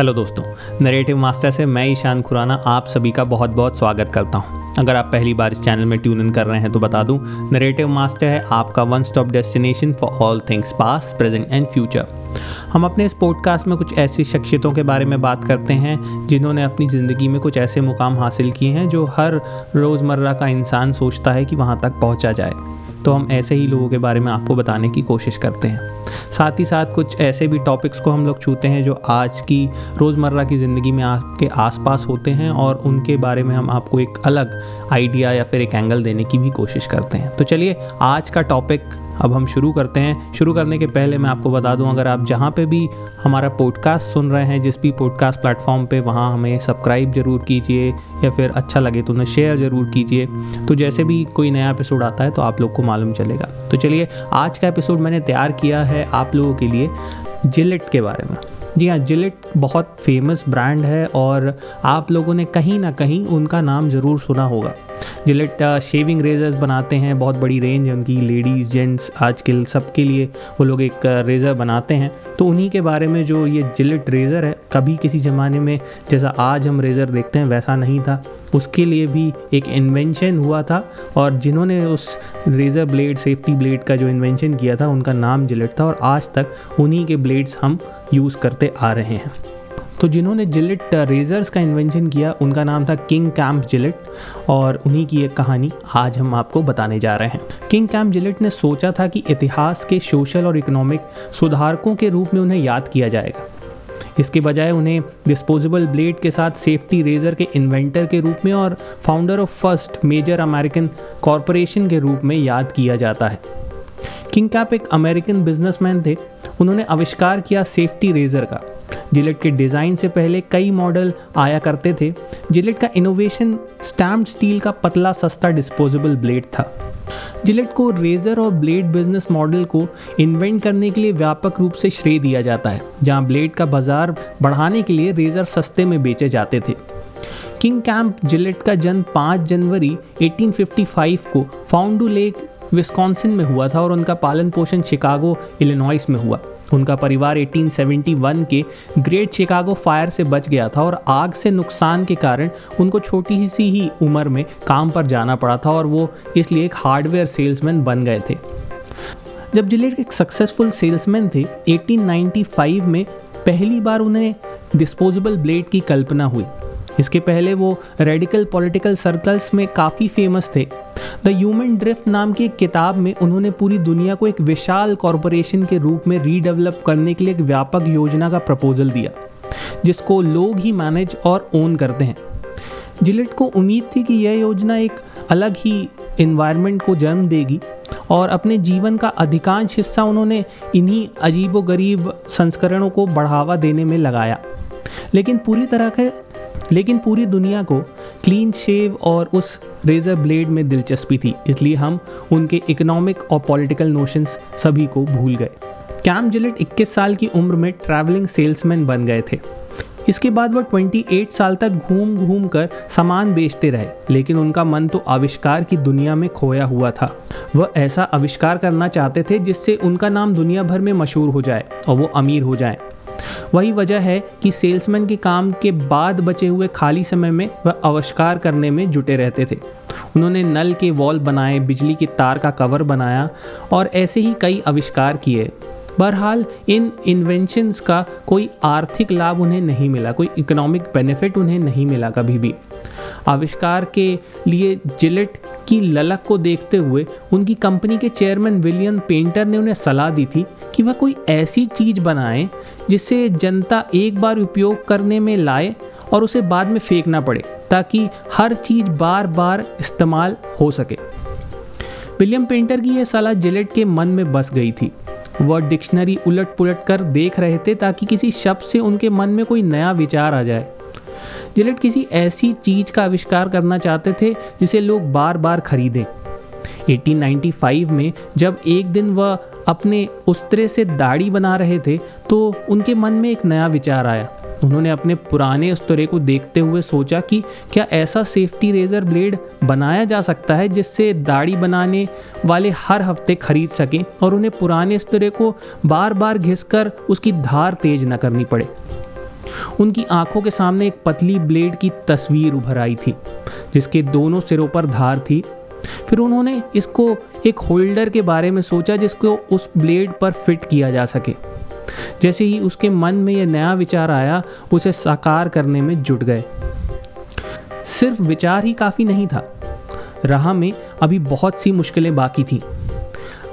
Hello दोस्तों narrative master से मैं ईशान खुराना आप सभी का बहुत बहुत स्वागत करता हूँ। अगर आप पहली बार इस चैनल में ट्यून इन कर रहे हैं तो बता दूँ नरेटिव मास्टर है आपका one stop destination for all things past present and future हम अपने इस पॉडकास्ट में कुछ ऐसी शख्सियतों के बारे में बात करते हैं, जिन्होंने अपनी ज़िंदगी में कुछ ऐसे मुकाम हासिल किए हैं जो हर रोज़मर्रा का इंसान सोचता है कि वहाँ तक पहुँचा जाए। तो हम ऐसे ही लोगों के बारे में आपको बताने की कोशिश करते हैं। साथ ही साथ कुछ ऐसे भी टॉपिक्स को हम लोग छूते हैं जो आज की रोज़मर्रा की ज़िंदगी में आपके आसपास होते हैं और उनके बारे में हम आपको एक अलग आइडिया या फिर एक एंगल देने की भी कोशिश करते हैं। तो चलिए, आज का टॉपिक अब हम शुरू करते हैं। शुरू करने के पहले मैं आपको बता दूँ, अगर आप जहाँ पे भी हमारा पॉडकास्ट सुन रहे हैं, जिस भी पॉडकास्ट प्लेटफॉर्म पे, वहाँ हमें सब्सक्राइब ज़रूर कीजिए या फिर अच्छा लगे तो उन्हें शेयर ज़रूर कीजिए। तो जैसे भी कोई नया एपिसोड आता है तो आप लोग को मालूम चलेगा। तो चलिए, आज का एपिसोड मैंने तैयार किया है आप लोगों के लिए जिलेट के बारे में। जी हाँ जिलेट बहुत फ़ेमस ब्रांड है और आप लोगों ने कहीं ना कहीं उनका नाम ज़रूर सुना होगा। जिलेट शेविंग रेजर्स बनाते हैं, बहुत बड़ी रेंज है उनकी लेडीज़ जेंट्स आजकल सबके लिए वो लोग एक रेज़र बनाते हैं। तो उन्हीं के बारे में जो ये जिलेट रेज़र है, कभी किसी ज़माने में जैसा आज हम रेज़र देखते हैं, वैसा नहीं था। उसके लिए भी एक इन्वेंशन हुआ था और जिन्होंने उस रेज़र ब्लेड सेफ्टी ब्लेड का जो इन्वेंशन किया था, उनका नाम जिलेट था और आज तक उन्हीं के ब्लेड्स हम यूज़ करते आ रहे हैं। तो जिन्होंने जिलेट रेजर्स का इन्वेंशन किया, उनका नाम था किंग कैम्प जिलेट और उन्हीं की एक कहानी आज हम आपको बताने जा रहे हैं। किंग कैम्प जिलेट ने सोचा था कि इतिहास के सोशल और इकोनॉमिक सुधारकों के रूप में उन्हें याद किया जाएगा। इसके बजाय उन्हें डिस्पोजेबल ब्लेड के साथ सेफ्टी रेजर के इन्वेंटर के रूप में और founder of first major American corporation के रूप में याद किया जाता है। किंग कैप एक अमेरिकन बिजनेसमैन थे। उन्होंने आविष्कार किया सेफ्टी रेजर का। जिलेट के डिज़ाइन से पहले कई मॉडल आया करते थे। जिलेट का इनोवेशन स्टैम्प स्टील का पतला सस्ता डिस्पोजेबल ब्लेड था। जिलेट को रेजर और ब्लेड बिज़नेस मॉडल को इन्वेंट करने के लिए व्यापक रूप से श्रेय दिया जाता है, जहाँ ब्लेड का बाज़ार बढ़ाने के लिए रेजर सस्ते में बेचे जाते थे। किंग कैंप जिलेट का जन्म 5 जनवरी 1855 को फाउंडू लेक विस्कॉन्सिन में हुआ था और उनका पालन पोषण शिकागो इलिनॉइस में हुआ। उनका परिवार 1871 के ग्रेट शिकागो फायर से बच गया था और आग से नुकसान के कारण उनको छोटी सी ही उम्र में काम पर जाना पड़ा था और वो इसलिए एक हार्डवेयर सेल्समैन बन गए थे। जब जिलेट एक सक्सेसफुल सेल्समैन थे 1895 में पहली बार उन्हें डिस्पोजेबल ब्लेड की कल्पना हुई। इसके पहले वो रेडिकल पॉलिटिकल सर्कल्स में काफ़ी फ़ेमस थे। द ह्यूमन ड्रिफ्ट नाम की एक किताब में उन्होंने पूरी दुनिया को एक विशाल कॉरपोरेशन के रूप में रीडेवलप करने के लिए एक व्यापक योजना का प्रपोजल दिया, जिसको लोग ही मैनेज और ओन करते हैं। जिलेट को उम्मीद थी कि यह योजना एक अलग ही इन्वायरमेंट को जन्म देगी और अपने जीवन का अधिकांश हिस्सा उन्होंने इन्हीं अजीब गरीब संस्करणों को बढ़ावा देने में लगाया। लेकिन पूरी तरह के, लेकिन पूरी दुनिया को क्लीन शेव और उस रेजर ब्लेड में दिलचस्पी थी, इसलिए हम उनके इकोनॉमिक और पॉलिटिकल नोशंस सभी को भूल गए। कैम जिलेट 21 साल की उम्र में ट्रैवलिंग सेल्समैन बन गए थे। इसके बाद वह 28 साल तक घूम घूम कर सामान बेचते रहे, लेकिन उनका मन तो आविष्कार की दुनिया में खोया हुआ था। वह ऐसा आविष्कार करना चाहते थे जिससे उनका नाम दुनिया भर में मशहूर हो जाए और वो अमीर हो जाए। वही वजह है कि सेल्समैन के काम के बाद बचे हुए खाली समय में वह आविष्कार करने में जुटे रहते थे। उन्होंने नल के वॉल बनाए, बिजली के तार का कवर बनाया और ऐसे ही कई आविष्कार किए। बहरहाल, इन इन्वेंशंस का कोई आर्थिक लाभ उन्हें नहीं मिला, कोई इकोनॉमिक बेनिफिट उन्हें नहीं मिला कभी भी। आविष्कार के लिए जिलेट की ललक को देखते हुए उनकी कंपनी के चेयरमैन विलियम पेंटर ने उन्हें सलाह दी थी कि वह कोई ऐसी चीज़ बनाए जिसे जनता एक बार उपयोग करने में लाए और उसे बाद में फेंकना पड़े, ताकि हर चीज़ बार बार इस्तेमाल हो सके। विलियम पेंटर की यह सलाह जिलेट के मन में बस गई थी। वह डिक्शनरी उलट पुलट कर देख रहे थे ताकि किसी शब्द से उनके मन में कोई नया विचार आ जाए। जिलेट किसी ऐसी चीज़ का आविष्कार करना चाहते थे जिसे लोग बार बार खरीदें 1895 में जब एक दिन वह अपने उस्तरे से दाढ़ी बना रहे थे तो उनके मन में एक नया विचार आया। उन्होंने अपने पुराने उस्तरे को देखते हुए सोचा कि क्या ऐसा सेफ्टी रेजर ब्लेड बनाया जा सकता है जिससे दाढ़ी बनाने वाले हर हफ़्ते खरीद सकें और उन्हें पुराने उस्तरे को बार बार घिसकर उसकी धार तेज न करनी पड़े। उनकी आँखों के सामने एक पतली ब्लेड की तस्वीर उभर आई थी, जिसके दोनों सिरों पर धार थी। फिर उन्होंने इसको एक होल्डर के बारे में सोचा जिसको उस ब्लेड पर फिट किया जा सके। जैसे ही उसके मन में यह नया विचार आया, उसे साकार करने में जुट गए। सिर्फ़ विचार ही काफ़ी नहीं था। राह में अभी बहुत सी मुश्किलें बाकी थीं।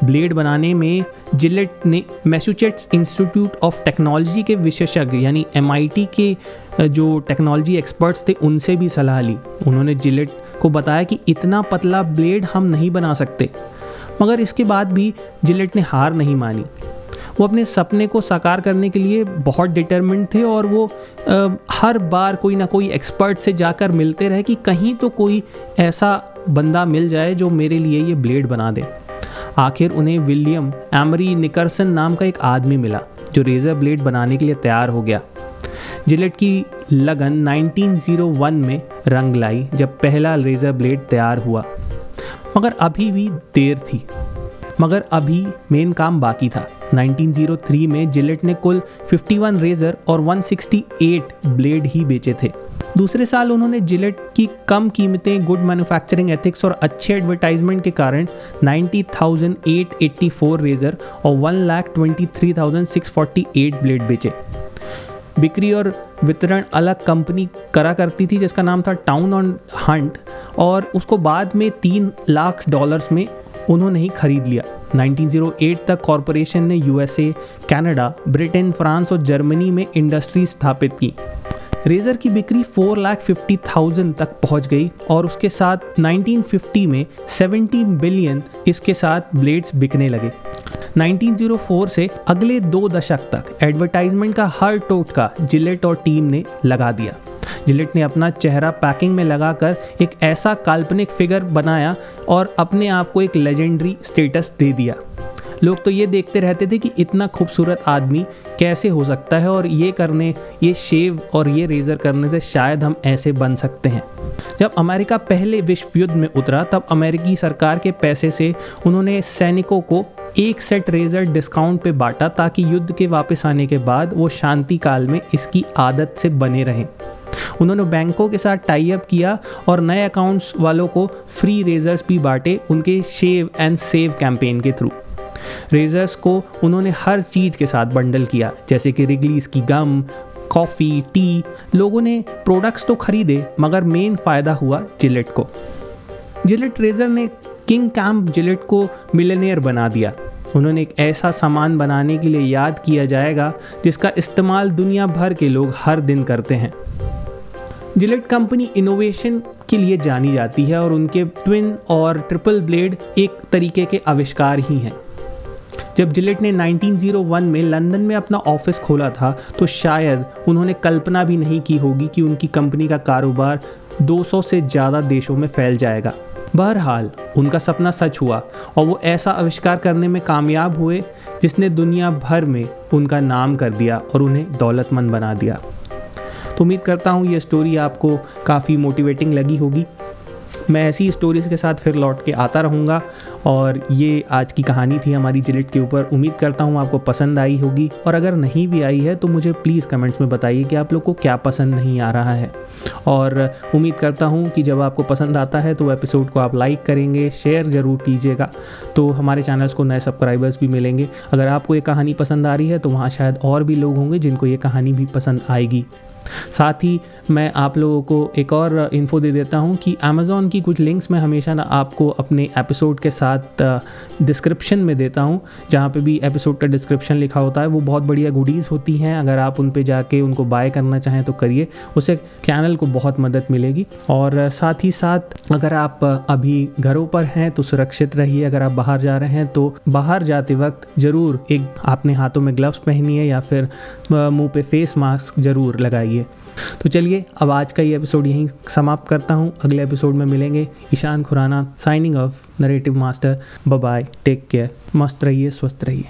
ब्लेड बनाने में जिलेट ने मैसूचेट्स इंस्टीट्यूट ऑफ़ टेक्नोलॉजी के विशेषज्ञ, यानी MIT के जो टेक्नोलॉजी एक्सपर्ट्स थे, उनसे भी सलाह ली। उन्होंने जिलेट को बताया कि इतना पतला ब्लेड हम नहीं बना सकते। मगर इसके बाद भी जिलेट ने हार नहीं मानी। वो अपने सपने को साकार करने के लिए बहुत डिटर्मेंट थे और वो आ, हर बार कोई ना कोई एक्सपर्ट से जाकर मिलते रहे कि कहीं तो कोई ऐसा बंदा मिल जाए जो मेरे लिए ये ब्लेड बना दे। आखिर उन्हें विलियम एमरी निकरसन नाम का एक आदमी मिला जो रेज़र ब्लेड बनाने के लिए तैयार हो गया। जिलेट की लगन 1901 में रंग लाई जब पहला रेज़र ब्लेड तैयार हुआ। मगर अभी भी देर थी। मगर अभी मेन काम बाकी था। 1903 में जिलेट ने कुल 51 रेजर और 168 ब्लेड ही बेचे थे। दूसरे साल उन्होंने जिलेट की कम कीमतें गुड मैन्युफैक्चरिंग एथिक्स और अच्छे एडवर्टाइजमेंट के कारण 90,884 रेजर और 1,23,648 ब्लेड बेचे। बिक्री और वितरण अलग कंपनी करा करती थी, जिसका नाम था टाउन ऑन हंट और उसको बाद में तीन लाख डॉलर्स में उन्होंने ही खरीद लिया। 1908 तक कॉरपोरेशन ने यूएसए कनाडा ब्रिटेन फ्रांस और जर्मनी में इंडस्ट्री स्थापित की। रेजर की बिक्री फोर लाख फिफ्टी थाउज़ेंड तक पहुँच गई, और उसके साथ 1950 में 70 बिलियन इसके साथ ब्लेड्स बिकने लगे। 1904 से अगले दो दशक तक एडवर्टाइजमेंट का हर टोटका जिलेट और टीम ने लगा दिया। जिलेट ने अपना चेहरा पैकिंग में लगाकर एक ऐसा काल्पनिक फिगर बनाया और अपने आप को एक लेजेंडरी स्टेटस दे दिया। लोग तो ये देखते रहते थे कि इतना खूबसूरत आदमी कैसे हो सकता है और ये करने, ये शेव और ये रेज़र करने से शायद हम ऐसे बन सकते हैं। जब अमेरिका पहले विश्व युद्ध में उतरा, तब अमेरिकी सरकार के पैसे से उन्होंने सैनिकों को एक सेट रेजर डिस्काउंट पे बांटा ताकि युद्ध के वापस आने के बाद वो शांति काल में इसकी आदत से बने रहें। उन्होंने बैंकों के साथ टाई अप किया और नए अकाउंट्स वालों को फ्री रेजर्स भी बांटे उनके शेव एंड सेव कैंपेन के थ्रू रेजर्स को उन्होंने हर चीज़ के साथ बंडल किया, जैसे कि रिगलीस की गम कॉफ़ी टी लोगों ने प्रोडक्ट्स तो खरीदे, मगर मेन फ़ायदा हुआ जिलेट को। जिलेट रेजर ने किंग कैम्प जिलेट को मिलेनियर बना दिया। उन्होंने एक ऐसा सामान बनाने के लिए याद किया जाएगा, जिसका इस्तेमाल दुनिया भर के लोग हर दिन करते हैं। जिलेट कंपनी इनोवेशन के लिए जानी जाती है और उनके ट्विन और ट्रिपल ब्लेड एक तरीके के आविष्कार ही हैं। जब जिलेट ने 1901 में लंदन में अपना ऑफ़िस खोला था तो शायद उन्होंने कल्पना भी नहीं की होगी कि उनकी कंपनी का कारोबार 200 से ज़्यादा देशों में फैल जाएगा। बहरहाल, उनका सपना सच हुआ और वो ऐसा आविष्कार करने में कामयाब हुए जिसने दुनिया भर में उनका नाम कर दिया और उन्हें दौलतमंद बना दिया। तो उम्मीद करता हूँ ये स्टोरी आपको काफ़ी मोटिवेटिंग लगी होगी। मैं ऐसी स्टोरीज़ के साथ फिर लौट के आता रहूँगा और ये आज की कहानी थी हमारी जिलेट के ऊपर। उम्मीद करता हूँ आपको पसंद आई होगी। और अगर नहीं भी आई है तो मुझे प्लीज़ कमेंट्स में बताइए कि आप लोग को क्या पसंद नहीं आ रहा है। और उम्मीद करता हूँ कि जब आपको पसंद आता है तो एपिसोड को आप लाइक करेंगे, शेयर ज़रूर कीजिएगा। तो हमारे चैनल्स को नए सब्सक्राइबर्स भी मिलेंगे। अगर आपको ये कहानी पसंद आ रही है तो वहाँ शायद और भी लोग होंगे जिनको ये कहानी भी पसंद आएगी। साथ ही मैं आप लोगों को एक और इन्फो दे देता हूँ कि अमेज़ोन की कुछ लिंक्स मैं हमेशा ना आपको अपने एपिसोड के साथ डिस्क्रिप्शन में देता हूँ। जहाँ पे भी एपिसोड का डिस्क्रिप्शन लिखा होता है, वो बहुत बढ़िया गुडीज़ होती हैं। अगर आप उन पर जाके उनको बाय करना चाहें तो करिए उससे चैनल को बहुत मदद मिलेगी। और साथ ही साथ, अगर आप अभी घरों पर हैं तो सुरक्षित रहिए। अगर आप बाहर जा रहे हैं तो बाहर जाते वक्त ज़रूर एक आपने हाथों में ग्लव्स पहनिए या फिर मुँह पे फेस मास्क ज़रूर लगाइए। तो चलिए, अब आज का ये एपिसोड यहीं समाप्त करता हूँ। अगले एपिसोड में मिलेंगे Ishaan Khurana signing off narrative master bye take care मस्त रहिए, स्वस्थ रहिए।